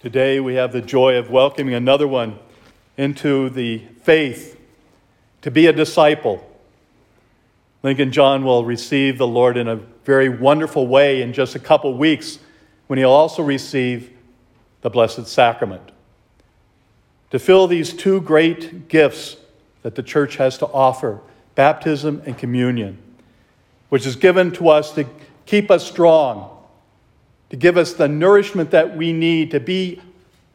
Today we have the joy of welcoming another one into the faith to be a disciple. Linkon Jon will receive the Lord in a very wonderful way in just a couple weeks when he'll also receive the Blessed Sacrament. To fill these two great gifts that the church has to offer baptism and communion, which is given to us to keep us strong to give us the nourishment that we need to be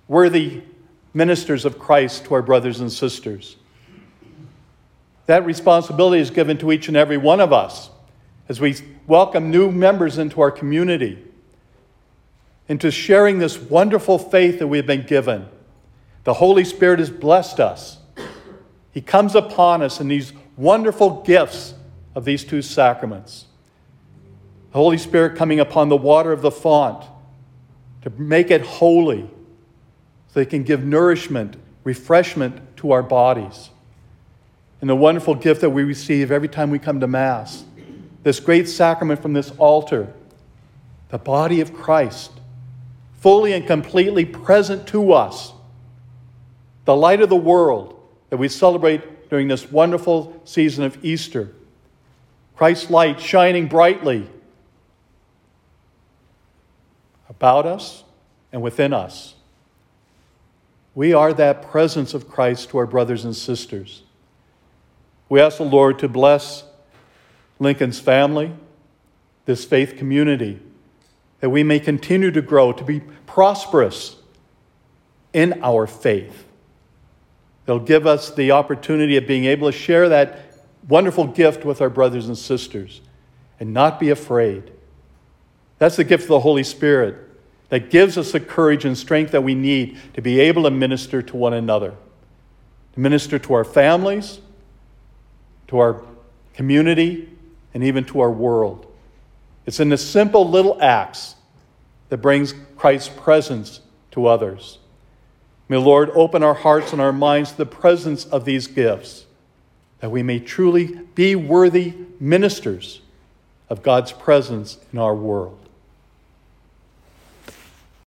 worthy ministers of Christ to our brothers and sisters. That responsibility is given to each and every one of us as we welcome new members into our community, into sharing this wonderful faith that we've been given. The Holy Spirit has blessed us. He comes upon us in these wonderful gifts of these two sacraments. The Holy Spirit coming upon the water of the font to make it holy so they can give nourishment, refreshment to our bodies. And the wonderful gift that we receive every time we come to Mass, this great sacrament from this altar, the body of Christ, fully and completely present to us, the light of the world that we celebrate during this wonderful season of Easter. Christ's light shining brightly about us and within us. We are that presence of Christ to our brothers and sisters. We ask the Lord to bless Linkon's family, this faith community, that we may continue to grow, to be prosperous in our faith. They'll give us the opportunity of being able to share that wonderful gift with our brothers and sisters and not be afraid. That's the gift of the Holy Spirit that gives us the courage and strength that we need to be able to minister to one another, to minister to our families, to our community, and even to our world. It's in the simple little acts that brings Christ's presence to others. May Lord open our hearts and our minds to the presence of these gifts, that we may truly be worthy ministers of God's presence in our world.